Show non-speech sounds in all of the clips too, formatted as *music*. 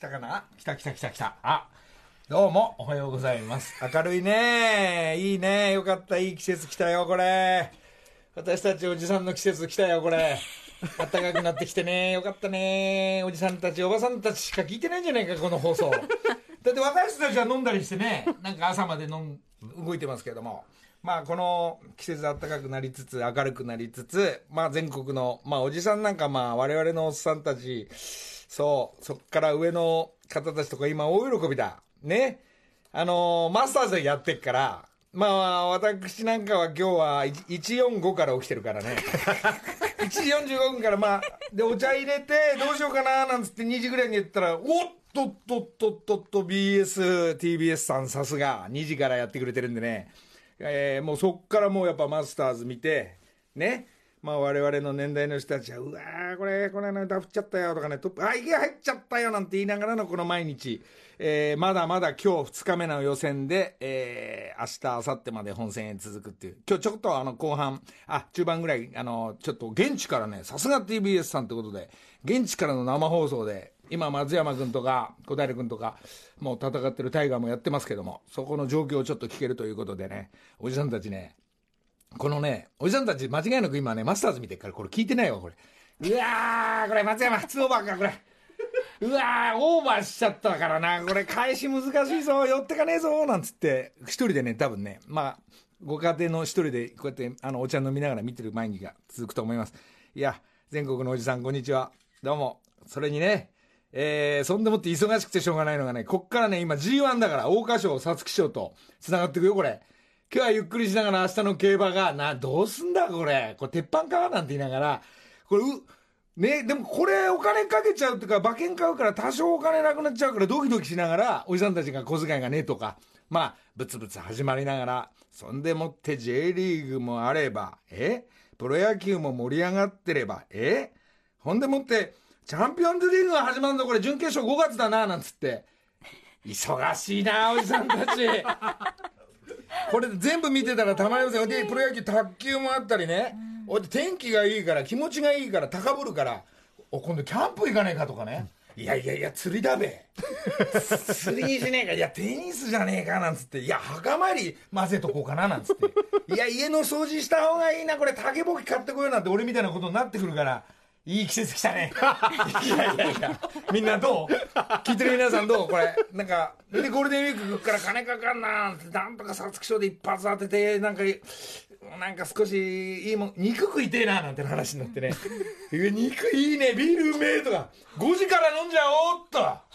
来たかな？来た来た来た来た。あ、どうも、おはようございます。明るいね。いいね。よかった。いい季節来たよ、これ。私たちおじさんの季節来たよ、これ。*laughs* 暖かくなってきてね。よかったね。おじさんたち、おばさんたちしか聞いてないんじゃないか、この放送。だって私たちは飲んだりしてね、なんか朝まで飲ん、動いてますけども。まあ、この季節暖かくなりつつ、明るくなりつつ、まあ、全国の、まあ、おじさんなんか、まあ、我々のおっさんたち、そう、そっから上の方たちとか今大喜びだ。ね。あのーマスターズやってっから、まあ、私なんかは今日は1 145から起きてるからね。*laughs* 1時45分からまあ、で、お茶入れて、どうしようかな、なんつって2時ぐらいに言ったら、おっとっとっとっとっと BS、TBS さんさすが、2時からやってくれてるんでね。えーもうそっからもうやっぱマスターズ見て、ね。まあ我々の年代の人たちは、うわー、これ、これの歌振っちゃったよとかね、トップ、あ、池入っちゃったよなんて言いながらのこの毎日、えーまだまだ今日2日目の予選で、えー明日、明後日まで本戦へ続くっていう。今日ちょっとあの後半、あ、中盤ぐらい、あの、ちょっと現地からね、さすが TBS さんってことで、現地からの生放送で、今松山君とか小平君とかもう戦ってるタイガーもやってますけどもそこの状況をちょっと聞けるということでねおじさんたちねこのねおじさんたち間違いなく今ねマスターズ見てるからこれ聞いてないわこれ。うわーこれ松山初オーバーかこれ。うわーオーバーしちゃったからなこれ返し難しいぞ寄ってかねえぞなんつって一人でね多分ねまあご家庭の一人でこうやってあのお茶飲みながら見てる毎日が続くと思います。いや全国のおじさんこんにちは。どうも。それにねえー、そんでもって忙しくてしょうがないのがね、こっからね、今 G1 だから、桜花賞、皐月賞と繋がっていくよ、これ。今日はゆっくりしながら明日の競馬が、な、どうすんだ、これ。これ、鉄板かなんて言いながら、これ、ね、でもこれお金かけちゃうっていうか、馬券買うから多少お金なくなっちゃうから、ドキドキしながら、おじさんたちが小遣いがねとか、まあ、ブツブツ始まりながら、そんでもって J リーグもあれば、え？プロ野球も盛り上がってれば、え？ほんでもって、チャンピオンズリーグが始まるのこれ準決勝5月だな、なんつって。忙しいな、おじさんたち。これ全部見てたらたまりません。で、プロ野球卓球もあったりね。おい天気がいいから、気持ちがいいから、高ぶるから、お、今度キャンプ行かねえかとかね。いやいやいや、釣りだべ。*laughs* 釣りにしねえか。いや、テニスじゃねえか、なんつって。いや、墓参り混ぜとこうかな、なんつって。いや、家の掃除した方がいいな、これ竹ぼき買ってこようなんて俺みたいなことになってくるから。いい季節来たね。いやいやいや、みんなどう？聞いてる皆さんどう？これ。なんか、でゴールデンウィークから金かかんななんて、なんとか皐月賞で一発当てて、なんか、なんか少しいいもん、肉食いてえななんて話になってね。肉いいね、ビールうめえとか、5時から飲んじゃおうっと。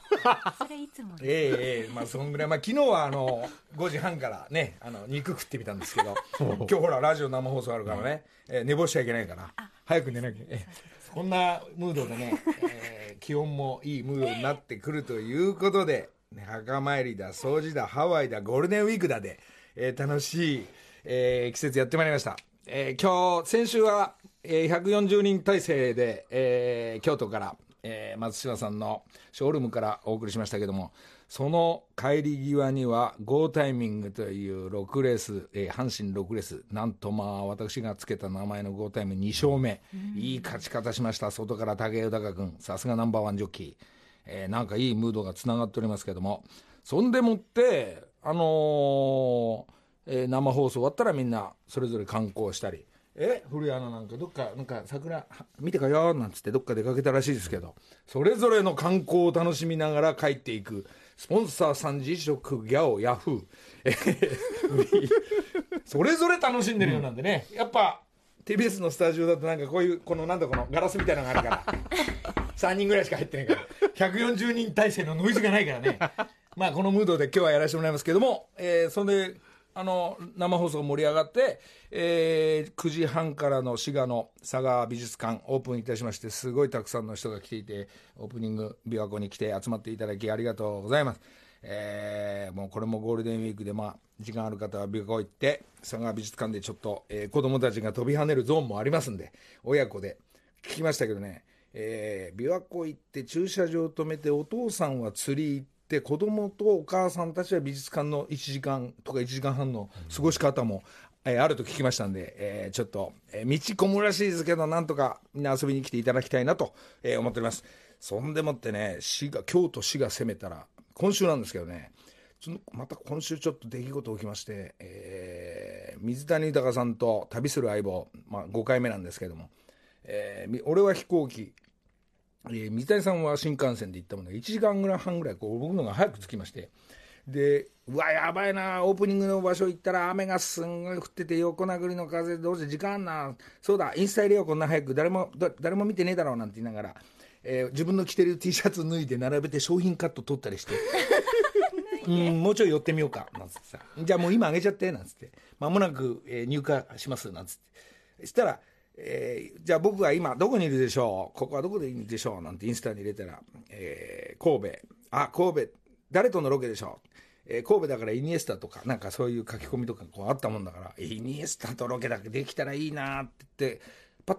それいつもええええ。まあそんぐらい、まあ昨日はあの、5時半からね、あの、肉食ってみたんですけど、今日ほら、ラジオ生放送あるからね、えー寝坊しちゃいけないから、早く寝なきゃ、ええこんなムードでね、えー気温もいいムードになってくるということで、墓参りだ、掃除だ、ハワイだ、ゴールデンウィークだで、えー楽しい、えー季節やってまいりました。えー今日、先週は、えー140人体制で、えー京都から、えー松島さんのショールームからお送りしましたけども、その帰り際には、ゴータイミングという6レース、えー阪神6レース、なんとまあ、私がつけた名前のゴータイム2勝目、いい勝ち方しました。外から武豊君、さすがナンバーワンジョッキー。えーなんかいいムードがつながっておりますけども、そんでもって、あのーえー生放送終わったらみんなそれぞれ観光したり、え古谷アナなんかどっか、なんか桜は見てかよなんつってどっか出かけたらしいですけど、それぞれの観光を楽しみながら帰っていく、スポンサーさん自食ギャオヤフー、それぞれ楽しんでるようなんでね、やっぱ TBS のスタジオだとなんかこういう、このなんだこのガラスみたいなのがあるから、3人ぐらいしか入ってないから、140人体制のノイズがないからね。まあこのムードで今日はやらせてもらいますけども、えーそれで、あの、生放送盛り上がって、えー9時半からの滋賀の佐賀美術館オープンいたしまして、すごいたくさんの人が来ていて、オープニング琵琶湖に来て集まっていただきありがとうございます。えーもうこれもゴールデンウィークで、まあ、時間ある方は琵琶湖行って、佐賀美術館でちょっと、えー子供たちが飛び跳ねるゾーンもありますんで、親子で聞きましたけどね、えー琵琶湖行って駐車場止めて、お父さんは釣り行って、子供とお母さんたちは美術館の1時間とか1時間半の過ごし方も、えーあると聞きましたんで、えーちょっと、えー道込むらしいですけど、なんとかみんな遊びに来ていただきたいなと、えー思っております。そんでもってね市が京都市が攻めたら今週なんですけどねまた今週ちょっと出来事起きまして、えー、水谷豊さんと旅する相棒、まあ、5回目なんですけども、えー、俺は飛行機、えー、水谷さんは新幹線で行ったものが1時間ぐらい半ぐらいこう僕のが早く着きましてでうわやばいなオープニングの場所行ったら雨がすんごい降ってて横殴りの風どうせ時間なそうだインスタ入れようこんな早く誰も誰も見てねえだろうなんて言いながら、えー、自分の着てる T シャツ脱いで並べて商品カット取ったりして *laughs* うん、もうちょい寄ってみようか、なんつってさ。じゃあもう今あげちゃって、なんつって。まもなく、えー、入荷します、なんつって。そしたら、えー、じゃあ僕は今どこにいるでしょう？ここはどこでいいでしょう？なんてインスタに入れたら、えー、神戸。あ、神戸。誰とのロケでしょう？えー、神戸だからイニエスタとか、なんかそういう書き込みとかこうあったもんだから、イニエスタとロケだけできたらいいなって言って、パッ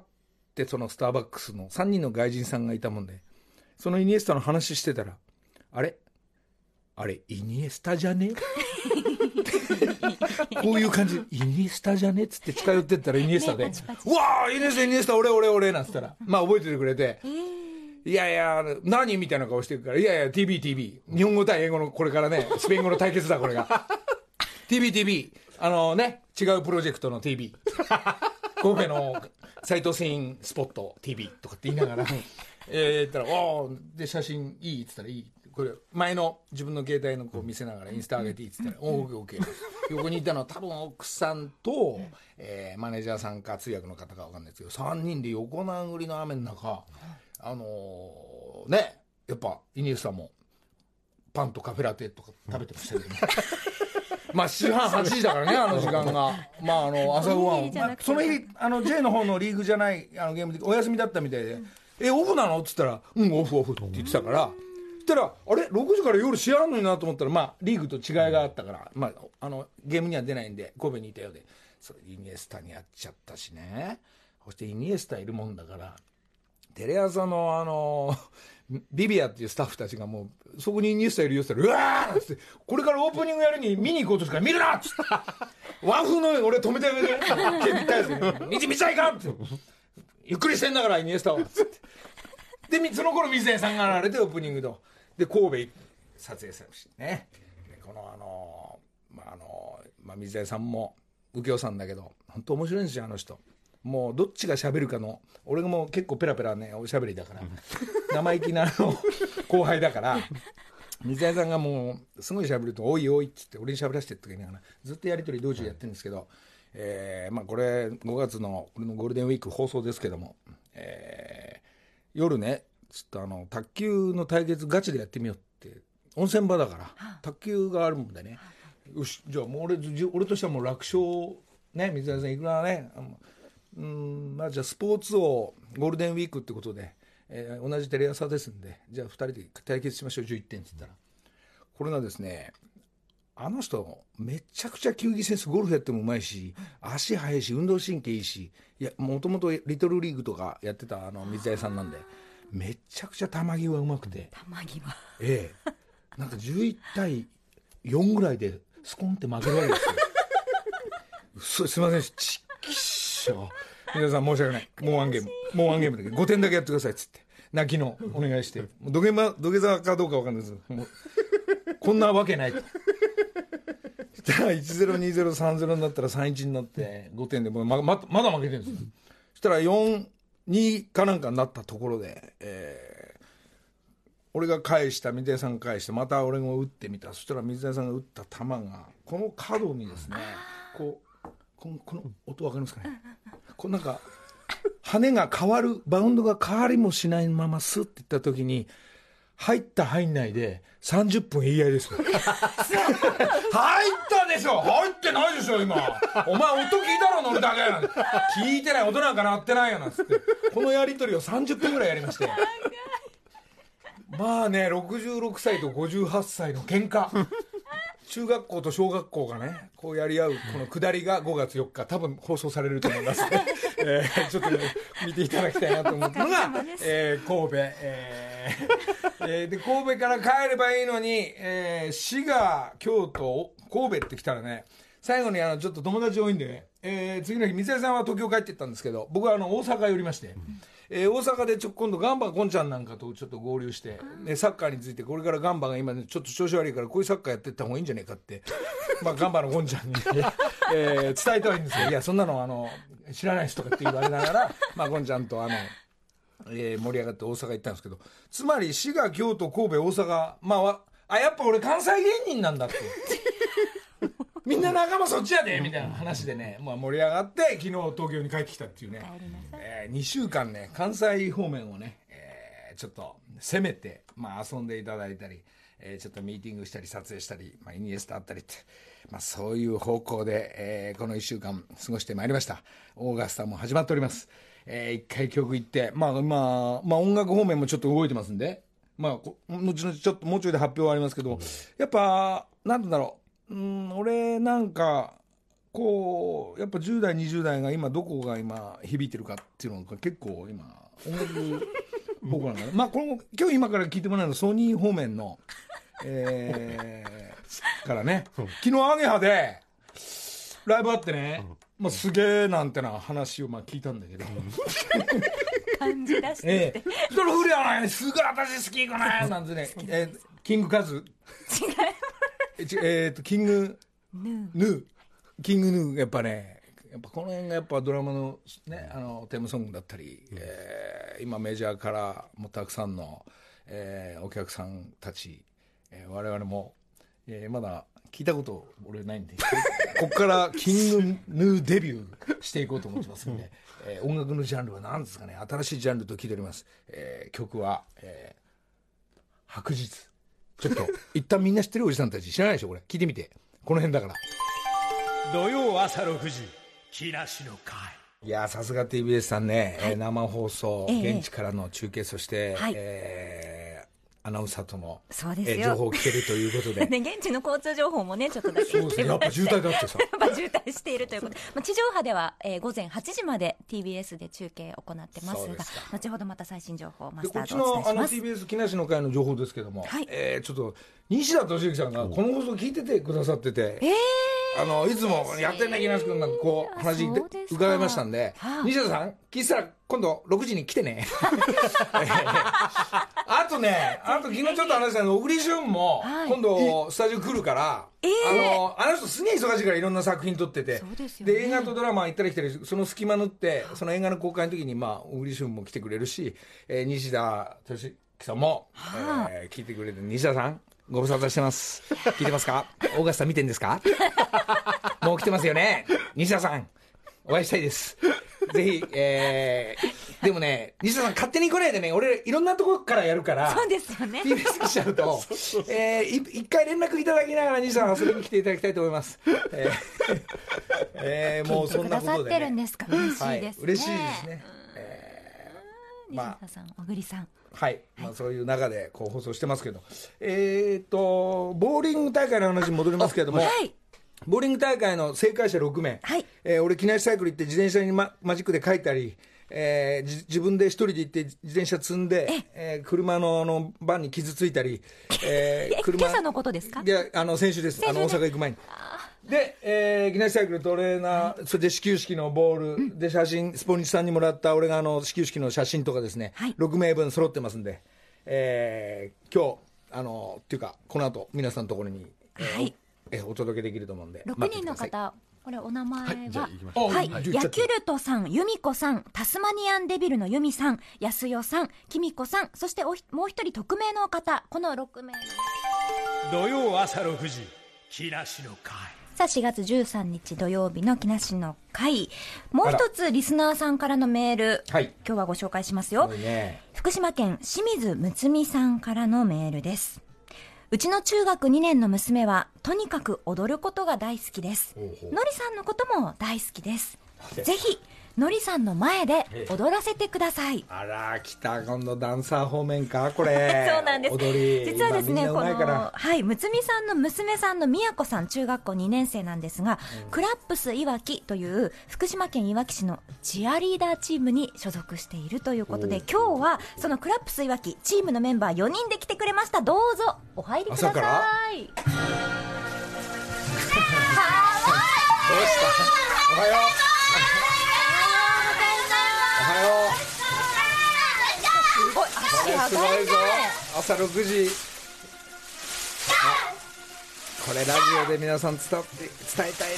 てそのスターバックスの3人の外人さんがいたもんで、そのイニエスタの話してたら、あれ？あれ、イニエスタじゃね？*laughs* こういう感じ、イニエスタじゃね？っつって近寄ってったらイニエスタで、うわー、イニエスタ、イニエスタ、俺、俺、俺、なんつったら、まあ覚えててくれて、いやいや、何みたいな顔してるから、いやいや、TV、TV。日本語対英語のこれからね、*laughs* スペイン語の対決だ、これが。TV、TV。あのね、違うプロジェクトの TV。*laughs* 神戸の斎藤繊維スポット TV とかって言いながら、えー、言ったら、おで、写真いいっつったらいい。これ前の自分の携帯のこう見せながらインスタ上げていいっつったら「おお OK 横にいたのは多分奥さんと、えー、マネージャーさんか通訳の方か分かんないですけど3人で横殴りの雨の中あのー、ねやっぱイニエスタもパンとカフェラテとか食べてましたけどね。*laughs* まあ7時半8時だからねあの時間が。まああの朝ごはん、まあ、その日あの J の方のリーグじゃないあのゲームでお休みだったみたいで「えオフなの?」っつったら「うんオフオフ」って言ってたから。ったらあれ？6時から夜試合あんのになと思ったらまあリーグと違いがあったから、まあ、あのゲームには出ないんで神戸にいたようで。それイニエスタにやっちゃったしね。そしてイニエスタいるもんだからテレ朝のあのビビアっていうスタッフたちがもうそこにイニエスタいるよって言ったらうわーってこれからオープニングやるに見に行こうとすから見るなっつって。和風の俺止めてあげて。警備隊です見ちゃいかんって。ゆっくりしてんだからイニエスタはっつってでその頃水谷さんが現れてオープニングと。で神戸撮影されましたね。このあのまああの、まあ、水谷さんも右京さんだけど本当面白いんですよあの人。もうどっちが喋るかの俺がもう結構ペラペラねおしゃべりだから。生意気なの後輩だから。水谷さんがもうすごい喋ると「おいおい」っつって俺に喋らせてって言いながらずっとやり取り道中やってるんですけど、えーまあ、これ5月のこれのゴールデンウィーク放送ですけども、えー、夜ねちょっとあの卓球の対決ガチでやってみようって。温泉場だから。卓球があるもんでね。よしじゃあもう俺俺としてはもう楽勝。ね水谷さんいくらね。うん。まあじゃあスポーツ王ゴールデンウィークってことで、えー、同じテレ朝ですんで。じゃあ2人で対決しましょう。11点って言ったら。これがですねあの人めちゃくちゃ球技センスゴルフやってもうまいし足速いし運動神経いいし。いやもともとリトルリーグとかやってたあの水谷さんなんで。めちゃくちゃ球際うまくて。球際ええ。なんか11対4ぐらいでスコンって負けるわけですよ。すいません。ちっきしょ。皆さん申し訳ない。もうワンゲーム。もうワンゲームだけ5点だけやってくださいっつって。泣きのお願いして。土下座土下座かどうか分かんないです。もうこんなわけないと。したら102030になったら31になって5点でもまままだ負けてるんです。よそしたら4 2かなんかになったところで、えー、俺が返した水谷さんが返してまた俺が打ってみた。そしたら水谷さんが打った球がこの角にですねこうこのこの音分かりますかね？こうなんか羽が変わるバウンドが変わりもしないままスッていった時に入った入んないで30分言い合いです *laughs* 入ったでしょ！入ってないでしょ今。お前音聞いたろ乗るだけ。なん聞いてない音なんか鳴ってないよなんつって。このやり取りを30分ぐらいやりまして。まあね66歳と58歳の喧嘩。中学校と小学校がねこうやり合うこの下りが5月4日多分放送されると思います、えー、ちょっと、ね、見ていただきたいなと思ったのが、えー、神戸、えーえー、で神戸から帰ればいいのに、えー、滋賀京都神戸って来たらね最後にあのちょっと友達多いんでね、えー、次の日水谷さんは東京帰ってったんですけど僕はあの大阪寄りまして、えー大阪でちょ今度ガンバゴンちゃんなんかとちょっと合流して、ね、サッカーについてこれからガンバが今ねちょっと調子悪いからこういうサッカーやってった方がいいんじゃねえかってまあガンバのゴンちゃんに、*laughs* えー伝えてはいいんですけどいやそんなのあの知らない人とかって言われながら、まあ、ゴンちゃんとあの。えー盛り上がって大阪行ったんですけどつまり滋賀京都神戸大阪まあわあやっぱ俺関西芸人なんだって。*laughs* みんな仲間そっちやでみたいな話でね、まあ、盛り上がって昨日東京に帰ってきたっていうね、え2週間ね関西方面をね、えーちょっと攻めて、まあ、遊んでいただいたり、えーちょっとミーティングしたり撮影したり、まあ、イニエスタあったりって、まあ、そういう方向で、えーこの1週間過ごしてまいりました。オーガスタも始まっております、えー一回曲行って、まあまあまあ、音楽方面もちょっと動いてますんで、まあ、こ後々ちょっともうちょいで発表はありますけど、やっぱなんだろう。うん俺なんかこうやっぱ10代20代が今どこが今響いてるかっていうのが結構今音楽方向なんだねまあこの今日今から聞いてもらうのはソニー方面のえー *laughs* からね。昨日アゲハでライブあってね、まあ、すげえなんてな話をまあ聞いたんだけど、感じ出してええ。そのフリはねすごい私好きかななんてね、えーキングカズ。えちえーとキング。ぬヌー。キングヌー。やっぱねやっぱこの辺がやっぱドラマの,、ね、あのテーマソングだったり、えー今メジャーからもたくさんの、えーお客さんたち、えー我々も、えーまだ聞いたこと俺ないんで *laughs* ここからキングヌーデビューしていこうと思ってますんで、えー音楽のジャンルは何ですかね。新しいジャンルと聞いております、えー曲は、えー白日。ちょっと *laughs* 一旦みんな知ってるおじさんたち知らないでしょこれ。聞いてみて。この辺だから。土曜朝6時木梨の会。いやーさすが TBS さんね、えー生放送、ええ。現地からの中継そして、はい。えーアナウンサーとのそうです情報を聞けるということで。*laughs* ね、現地の交通情報もね、ちょっとだけ。そうですね。やっぱ渋滞だってさ。*laughs* やっぱ渋滞しているということ。で、まあ、地上波では、えー午前8時まで TBS で中継を行ってますがすか。後ほどまた最新情報をマスターでお伝のあのえします TBS 木梨の会の情報ですけども、はい。えーちょっと西田敏行さんがこの放送聞いててくださってて、えーあのいつもやってんね木梨君なんてこう話伺いましたんで、はあ。西田さん聞いてたら今度6時に来てね。*laughs* あとねあと昨日ちょっと話したの小栗旬もはい。今度スタジオ来るから、えあのあの人すげえ忙しいからいろんな作品撮ってて。で映画とドラマ行ったり来たりその隙間縫ってその映画の公開の時にまあ小栗旬も来てくれるし、えー西田敏行さんも、はあ。えー聞いてくれて西田さんご無沙汰してます。聞いてますか？オーガスタ見てんですか？もう来てますよね。西田さんお会いしたいです。ぜひ、えー、でもね西田さん勝手に来ないでね。俺いろんなところからやるからそうですよね。TBS 来ちゃうと、えー、い一回連絡いただきながら西田さん遊びに来ていただきたいと思います。えーえーもうそんなことで、聞いてくださってるんね。ですか？嬉しいですね、はい、嬉しいですね。西ま田さん小栗さん。はい、まあ、そういう中でこう放送してますけど、えー、とボーリング大会の話に戻りますけれども、はい。ボーリング大会の正解者6名、はい。えー俺、木梨サイクル行って自転車にママジックで書いたり、えーじ自分で一人で行って自転車積んで、えー車のあのバンに傷ついたり、ええ *laughs* 今朝のことですか？いやあの先週です、あの大阪行く前に。で、えー、木梨サイクルトレーナー、それで始球式のボール、で写真、スポニチさんにもらった俺があの始球式の写真とかですね、はい。6名分揃ってますんで、えー、今日あのっていうか、この後皆さんのところに、えーはい。えーお届けできると思うんで、6人の方これお名前は、はいじゃあ行きましょう。はい、はいヤキュルトさん、ユミコさん、タスマニアンデビルのユミさん、ヤスヨさん、キミコさん、そしておひもう一人匿名の方、この6名の。土曜朝6時木梨の会さあ、4月13日土曜日の木梨の会。もう一つリスナーさんからのメール、はい今日はご紹介しますよね福島県清水睦美さんからのメールです。うちの中学2年の娘は、とにかく踊ることが大好きです。のりさんのことも大好きです。で？ぜひ、のりさんの前で踊らせてください。あら、来た、今度ダンサー方面か、これ。*laughs* そうなんです。踊り。実はですね、このはい、むつみさんの娘さんのみやこさん、中学校2年生なんですが、クラップスいわきという福島県いわき市のチアリーダーチームに所属しているということで、今日はそのクラップスいわきチームのメンバー4人で来てくれました。どうぞ、お入りください。どうした？おはよう。よ。う。これすごい。ぞ朝6時。あこれラジオで皆さん伝って伝えたい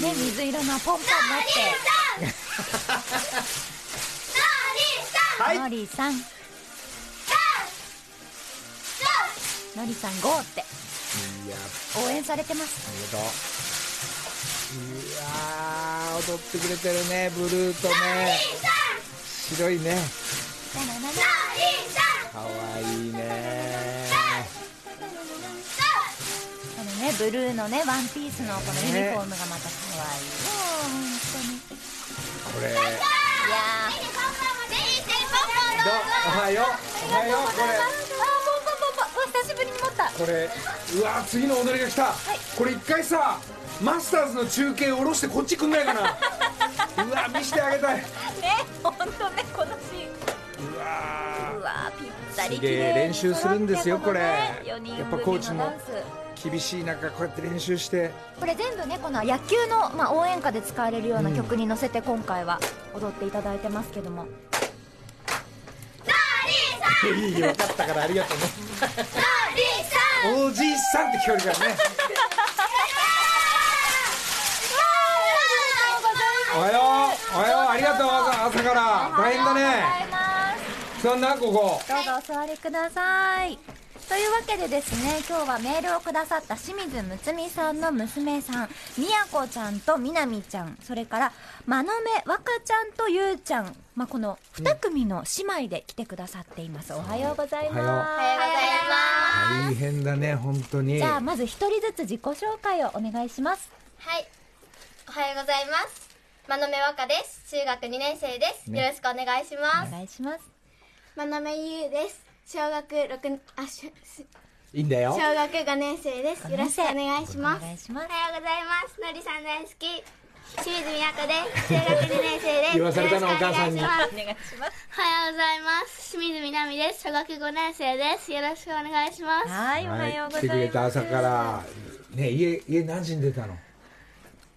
ね水色のポンポン持って。なはい。のりさん。のりさんゴーって。いや応援されてます。ありがとう。いやー踊ってくれてるねブルーとね。白いね。かわいいね。このねブルーのねワンピースのこのユニフォームがまた可愛いよ本当に。これ。いやおはよう。おはよう。これ。これ。うわ次の踊りが来た、これ一回さマスターズの中継下ろしてこっち来んないかな。*laughs* うわ見してあげたい。ね本当ねこのシーンうわうわぴったり綺麗に練習するんですよこれ。やっぱコーチも厳しい中こうやって練習して。これ全部ねこの野球の、まあ、応援歌で使われるような曲に乗せて今回は踊っていただいてますけども、いいよ分かったからありがとうね。おじいさんって聞こえるからねおはよう。おはよう。ありがとう朝朝から。大変だね。おはようございます。そんなここ。どうぞお座りください。というわけでですね今日はメールをくださった清水むつみさんの娘さんみやこちゃんとみなみちゃんそれからまのめわかちゃんとゆうちゃん、まあ、この2組の姉妹で来てくださっています、おはようございます。おはよう。大変だね本当に。じゃあまず一人ずつ自己紹介をお願いします。はい。おはようございます。まのめわかです。中学2年生です。ねよろしくお願いしまお願いしますめゆうです。小学六あしいいんだよ小学5年生です。よろしくお願いします。お願いしますおはようございます。のりさん大好き。清水みやこです。中学2年生です。*laughs* 言わされたのよろしくお母さんにお願いしますお願いしますおはようございます。清水みなみです。小学5年生です。よろしくお願いします。はいおはようございます来てくれた朝からね家家何時に出たの？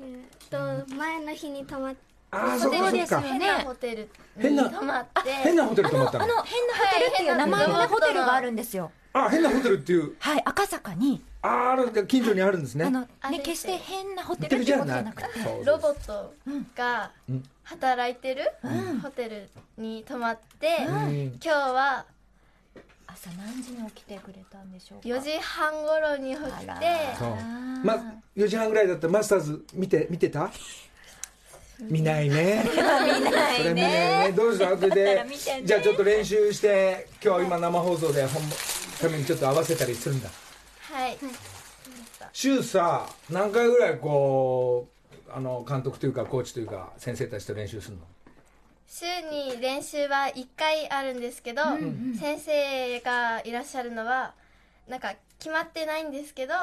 えっと前の日に泊まっああそっかそっか。変なホテル。変なに泊まって。変なホテル泊まったの？あの変なホテルっていう名前のねホテルがあるんですよ。あ変なホテルっていう。はい赤坂に。あーある近所にあるんですね。あのね決して変なホテルじゃルっていうことじゃなくて。ロボットがうん。働いてるホテルに泊まって、うん。今日は朝何時に起きてくれたんでしょうか？4時半頃に起きて。そう。ま4時半ぐらいだったらマスターズ見て見てた？見ないね。見ないそれ見ないね。どうした？それだからで見てねじゃあちょっと練習して今日今生放送で本番ためにちょっと合わせたりするんだ。はい、週さ何回ぐらいこうあの監督というかコーチというか先生たちと練習するの週に練習は1回あるんですけど、先生がいらっしゃるのはなんか決まってないんですけど、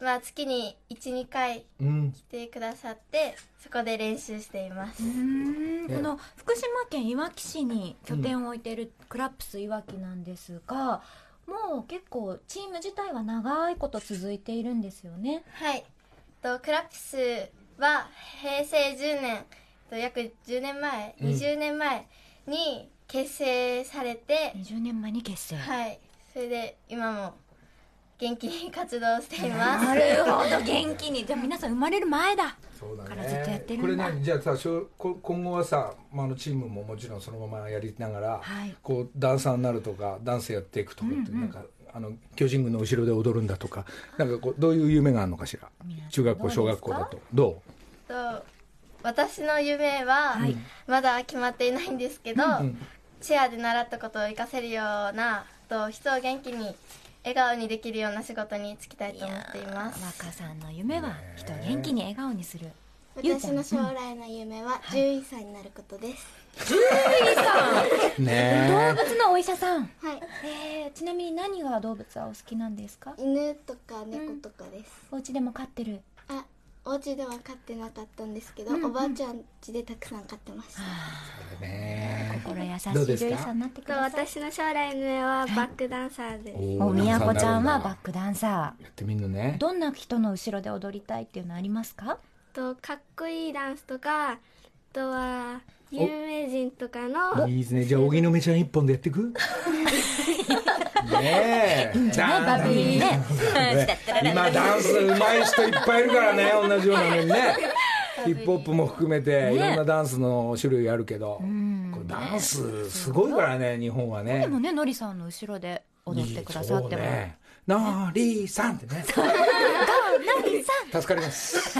まあ月に12回うん。来てくださってそこで練習しています、この福島県いわき市に拠点を置いているクラップスいわきなんですが、もう結構チーム自体は長いこと続いているんですよね。はい。とクラップスは平成10年と約10年前、うん。20年前に結成されて、20年前に結成。はい。それで今も元気に *laughs* 活動しています。なるほど元気に。じゃあ皆さん生まれる前だ。そうだからずっとやってるんだ。これねじゃあさしょこ今後はさ、まあ、あのチームももちろんそのままやりながら、はい。こうダンサーになるとかダンスやっていくとかって、なんかあの巨人軍の後ろで踊るんだとかなんかこうどういう夢があるのかしら？中学校小学校だと。どと私の夢はまだ決まっていないんですけど、んチアで習ったことを活かせるようなと人を元気に笑顔にできるような仕事に就きたいと思っています。若さんの夢は人を元気に笑顔にする。私の将来の夢は獣医さんになることです。うね動物のお医者さん。はい。えー、ちなみに何が動物はお好きなんですか？犬とか猫とかです。お家でも飼ってる。あ、お家では飼ってなかったんですけど、おばあちゃん家でたくさん飼ってました。えね。心優しいどうですか？獣医さんになってくとださい。私の将来の夢はバックダンサーです。おおみやこちゃんはバッやクダンサってみんのね。ーどんな人の後ろで踊りたいっていうのありますか？とかっこいいダンスとかとは有名人とかのいいですね。じゃあ荻野目ちゃん一本でやっていく？*laughs* ねえ。バブリーね。*laughs* 今ダンス上手い人いっぱいいるからね同じようなのにね。ヒップホップも含めていろんなダンスの種類あるけど、これダンスすごいからね日本はね。でもねのりさんの後ろで踊ってくださっても、のりさんってね。助かります。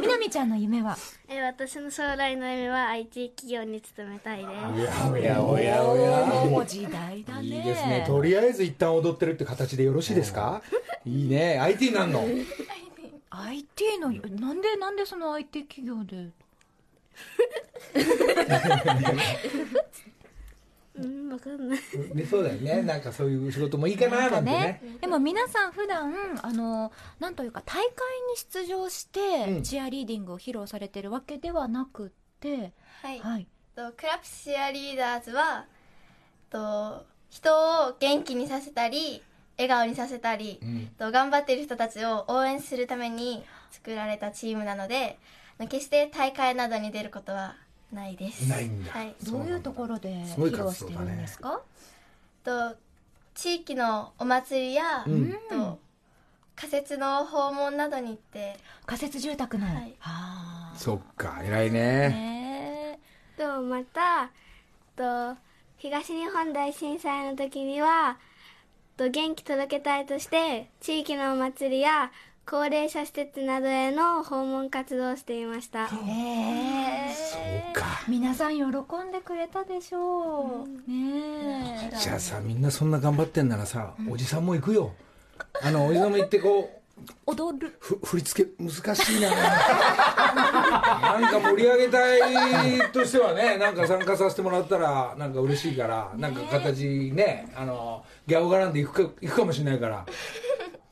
みなみちゃんの夢は？え私の将来の夢は IT 企業に勤めたいです。おやおやおやもう時代だね。いいですね。とりあえず一旦踊ってるって形でよろしいですか？いいね。IT なんの？IT のなんでなんでその IT 企業で？*laughs* ね、そうだよね。なんかそういう仕事もいいかななんてね。でも皆さん普段あのなんというか大会に出場して、うん。チアリーディングを披露されてるわけではなくって、はい、はい、とクラップスチアリーダーズはと人を元気にさせたり笑顔にさせたり、ん。と頑張っている人たちを応援するために作られたチームなので決して大会などに出ることはないです。ないんだ。はい、どういうところで披露してるんですか、と地域のお祭りや、ん。と仮設の訪問などに行って。仮設住宅の、はい。はあ。そっか偉いね。ねとまたと東日本大震災の時にはと元気届けたいとして地域のお祭りや高齢者施設などへの訪問活動をしていました。へえそうか。皆さん喜んでくれたでしょう、ねえ。じゃあさみんなそんな頑張ってんならさおじさんも行くよ。あのおじさんも行ってこう踊る。ふ振り付け難しいな。なんか盛り上げたいとしてはねなんか参加させてもらったらなんか嬉しいからなんか形ねあのギャオ絡んで行くか行くかもしれないから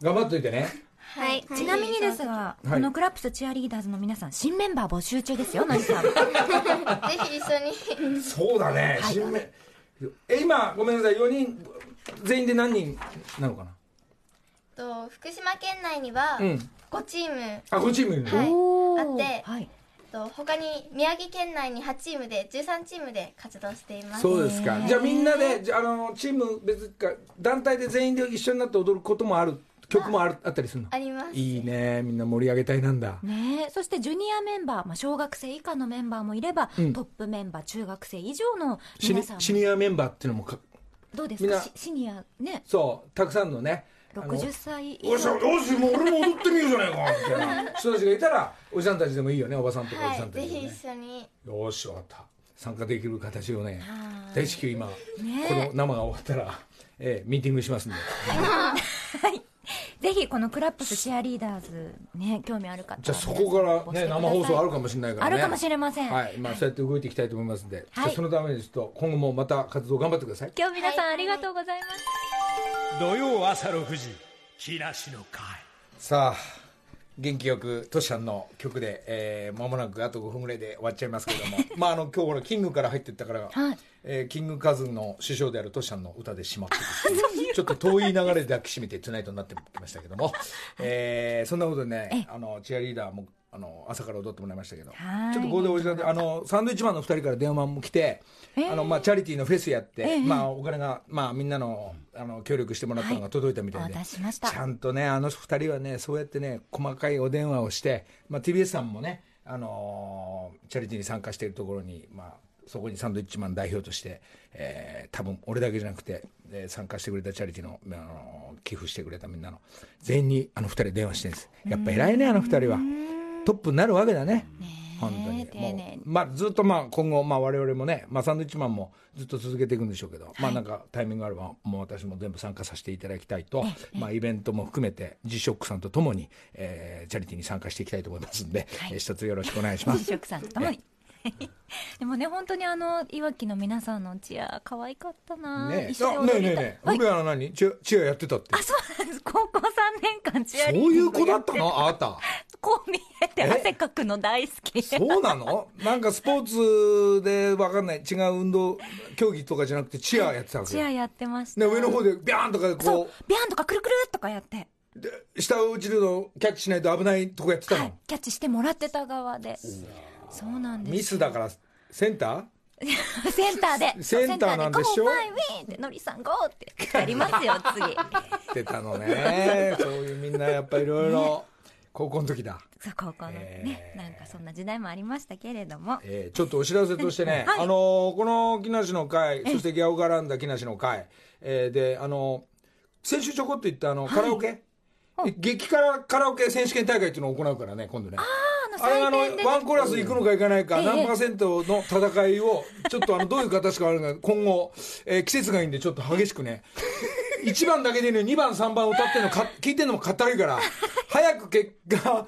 頑張っといてねはい。ちなみにですが、はい。このクラップスチアリーダーズの皆さん新メンバー募集中ですよ何さん *laughs* ぜひ一緒に。そうだね、新メえ今ごめんなさい。4人全員で何人なのかな？と福島県内にはうん。5チーム、あ5チーム。はい。あってはい、と他に宮城県内に8チームで13チームで活動しています。そうですか。じゃあみんなでじゃああのチーム別か団体で全員で一緒になって踊ることもある曲もあるあったりするの？あります。いいね。みんな盛り上げたいなんだ。ねえ。そしてジュニアメンバー、まあ、小学生以下のメンバーもいれば、うん。トップメンバー中学生以上のシニ皆さんも。シニアメンバーっていうのもかどうですか？シシニアね。そうたくさんのねあの60歳以おじさん上よしもう俺も踊ってみようじゃないかみたいな。*laughs* 人たちがいたらおじさんたちでもいいよねおばさんとかおじさはいぜひんたちでもね。一緒に。よし分かった。参加できる形をねはい。大至急今、ねこの生が終わったら、ええミーティングしますんで。はい *laughs* ぜひこのクラップスチアリーダーズね興味ある方はじゃあそこからね生放送あるかもしれないからね。あるかもしれません、はい。まあそうやって動いていきたいと思いますんで、じゃあはい。そのためにちょっと今後もまた活動頑張ってください。今日皆さんありがとうございます、土曜朝6時木梨の会。さあ元気よくトシちゃんの曲で、えー、間もなくあと5分ぐらいで終わっちゃいますけども。*laughs* まああの今日ほらキングから入ってったから、はい。えーキングカズンの師匠であるトシちゃんの歌で締まって *laughs* ちょっと遠い流れで抱きしめてトゥナイトになってきましたけども、えーそんなことでねあのチアリーダーもあの朝から踊ってもらいましたけど。はいちょっとここでおじさんであのサンドイッチマンの2人から電話も来て、あのまあ、チャリティーのフェスやって、まあ、お金が、まあ、みんなのあの協力してもらったのが届いたみたいで、お渡ししました。ちゃんとねあの2人はねそうやってね細かいお電話をして、まあ、TBS さんもね、あのーチャリティーに参加しているところに、まあ、そこにサンドイッチマン代表として、えー多分俺だけじゃなくて、えー参加してくれたチャリティーの、あのー寄付してくれたみんなの全員にあの2人電話してるんです。やっぱ偉いねあの2人はトップになるわけだね。本当に。もうまあ、ずっとまあ今後、まあ、我々もね、まあ、サンドイッチマンもずっと続けていくんでしょうけど、まあなんかタイミングがあればもう私も全部参加させていただきたいと、まあ、イベントも含めて G ショックさんとともに、えーチャリティーに参加していきたいと思いますんで、えー一つよろしくお願いします。試食さんとともに *laughs* でもね本当にあのいわきの皆さんのチア可愛かったな、ねえ。一緒にあねえねえねえ、はい。フベアの何？チアチアやってたって。あそうなんです。*laughs* 高校3年間チアそういう子だったやの？あなた。*laughs* こう見えてえ？汗かくの大好き。そうなの？なんかスポーツでわかんない。違う運動競技とかじゃなくてチアやってたわけ。チアやってました。ね、上の方でビャーンとかでそう。こビャンとかくるくるっとかやって、うで下を落ちるのキャッチしないと危ないとこやってたの、はい、キャッチしてもらってた側でそうなんです。ミスだからセンター？*laughs* センターで。センターなんでしょ？ゴーファイウィンってのりさんゴーってやりますよ次ってたのねそういうみんなやっぱいろいろ高校の時だそう高校のね、えーなんかそんな時代もありましたけれどもえーちょっとお知らせとしてね、はいあのーこの木梨の会、そしてギャオガランダ木梨の会、えーで、あのー先週ちょこっと言ったあの、カラオケ、激辛カラオケ選手権大会っていうのを行うからね、今度ね。ああれあの、ワンコーラス行くのか行かないか、ええ何パーセントの戦いを、ちょっとあの、どういう形かあるのか、今後、えー季節がいいんで、ちょっと激しくね、1番だけでいいのに2番、3番歌ってんのか、聞いてんのもかったるいから、早く結果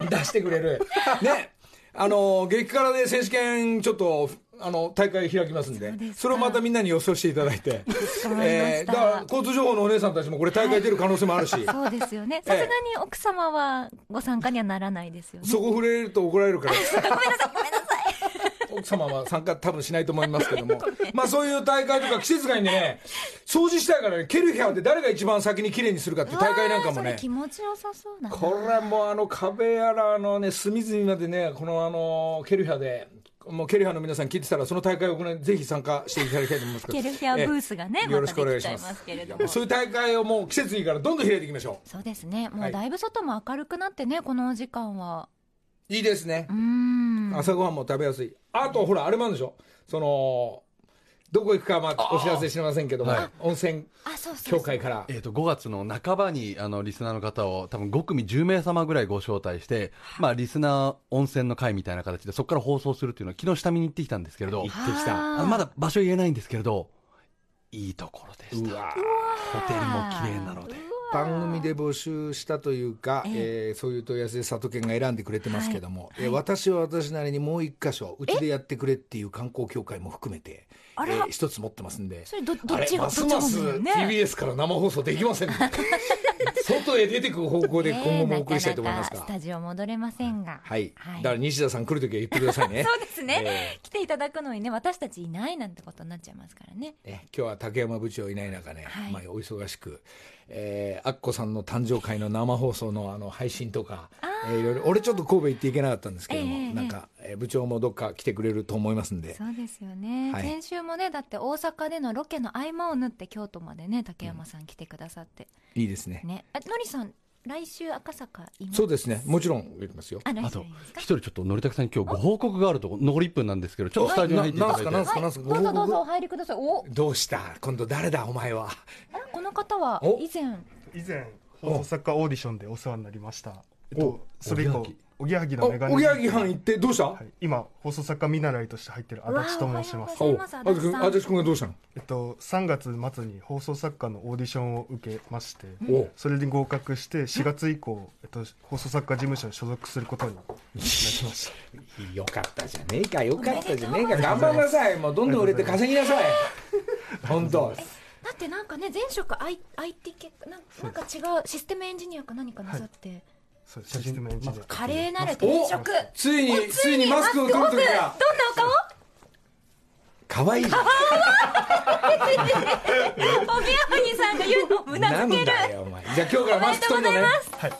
出してくれる。ね。あの、激辛で選手権、ちょっと、あの、大会開きますんで、それをまたみんなに予想していただいて、えーだから、交通情報のお姉さんたちもこれ大会出る可能性もあるし、そうですよね。さすがに奥様はご参加にはならないですよね。そこ触れると怒られるから。*laughs* ごめんなさい。ごめんなさい。奥様は参加多分しないと思いますけども、まあそういう大会とか季節外にね、掃除したいからね、ケルヒャーで誰が一番先に綺麗にするかっていう大会なんかもね、気持ちよさそうだな。これもうあの壁やらあのね、隅々までね、このあの、ケルヒャーで、もうケルヒャーの皆さん聞いてたら、その大会をぜひ参加していただきたいと思いますけど。ケルヒャーブースがねええよろしくお願いしますそういう大会をもう季節いいからどんどん開いていきましょそうですねもはいうだいぶ外も明るくなってねこのお時間はう。いいですね朝ごはんも食べやすい。あと、ほら、あれもあるでしょ。その、どこ行くかまあお知らせしませんけども、はい。温泉協会から。えー、と5月の半ばにあのリスナーの方を多分5組10名様ぐらいご招待して、まあ、リスナー温泉の会みたいな形でそこから放送するっていうのを昨日下見に行ってきたんですけれど。行ってきた。まだ場所言えないんですけれどいいところでした。ホテルも綺麗なので。番組で募集したというか、ええ。ーそういう問い合わせで佐藤健が選んでくれてますけども、はい。えー私は私なりにもう一箇所うちでやってくれっていう観光協会も含めて、あら。えー一つ持ってますんで。それどどあれっちがますます TBS から生放送できませんね。*laughs* 外へ出てくる方向で今後もお送りしたいと思いますが、なかなかスタジオ戻れませんが。はい、はい。だから西田さん来るときは言ってくださいね。*laughs* そうですね、え来ていただくのにね私たちいないなんてことになっちゃいますからね。え今日は竹山部長いない中ね、はい。まあ、お忙しく、えー、アッコさんの誕生会の生放送のあの配信とか、えーいろいろ。俺ちょっと神戸行っていけなかったんですけども、ええなんか、えー部長もどっか来てくれると思いますんで。そうですよね、はい。先週もねだって大阪でのロケの合間を縫って京都までね竹山さん来てくださって、いいですね。ね。あのりさん来週赤坂います？そうですね。もちろん行きますよ。あと一人ちょっとのりたけさんに今日ご報告があると残り1分なんですけどちょっとスタジオに入っていただいて。ななんすかなんすかどうぞどうぞお入りください。お。どうした？今度誰だ？お前は。この方は？お。以前。以前放送作家オーディションでお世話になりました。えっおとそれ以降おぎやはおぎのメガネおぎやはぎ班行ってどうした、はい、今放送作家見習いとして入ってる足立と申します。おおはようございますあずくん。あずく君がどうしたの？えっと3月末に放送作家のオーディションを受けましておそれに合格して4月以降、えっと、放送作家事務所に所属することになりました。よかったじゃねえかよかったじゃねえか。頑張りなさい。もうどんどん売れて稼ぎなさい。本当。だってなんかね前職 I- IT 系な？んなんか違うシステムエンジニアか何かなさって、そうですシステムエンジニア華麗なる転職。ついについにマスクを取る時がどんなお顔？可愛い。じゃんおぎやはぎさんが言うのをうななんずける。だよお前。じゃあ今日からマスク取るのね。はい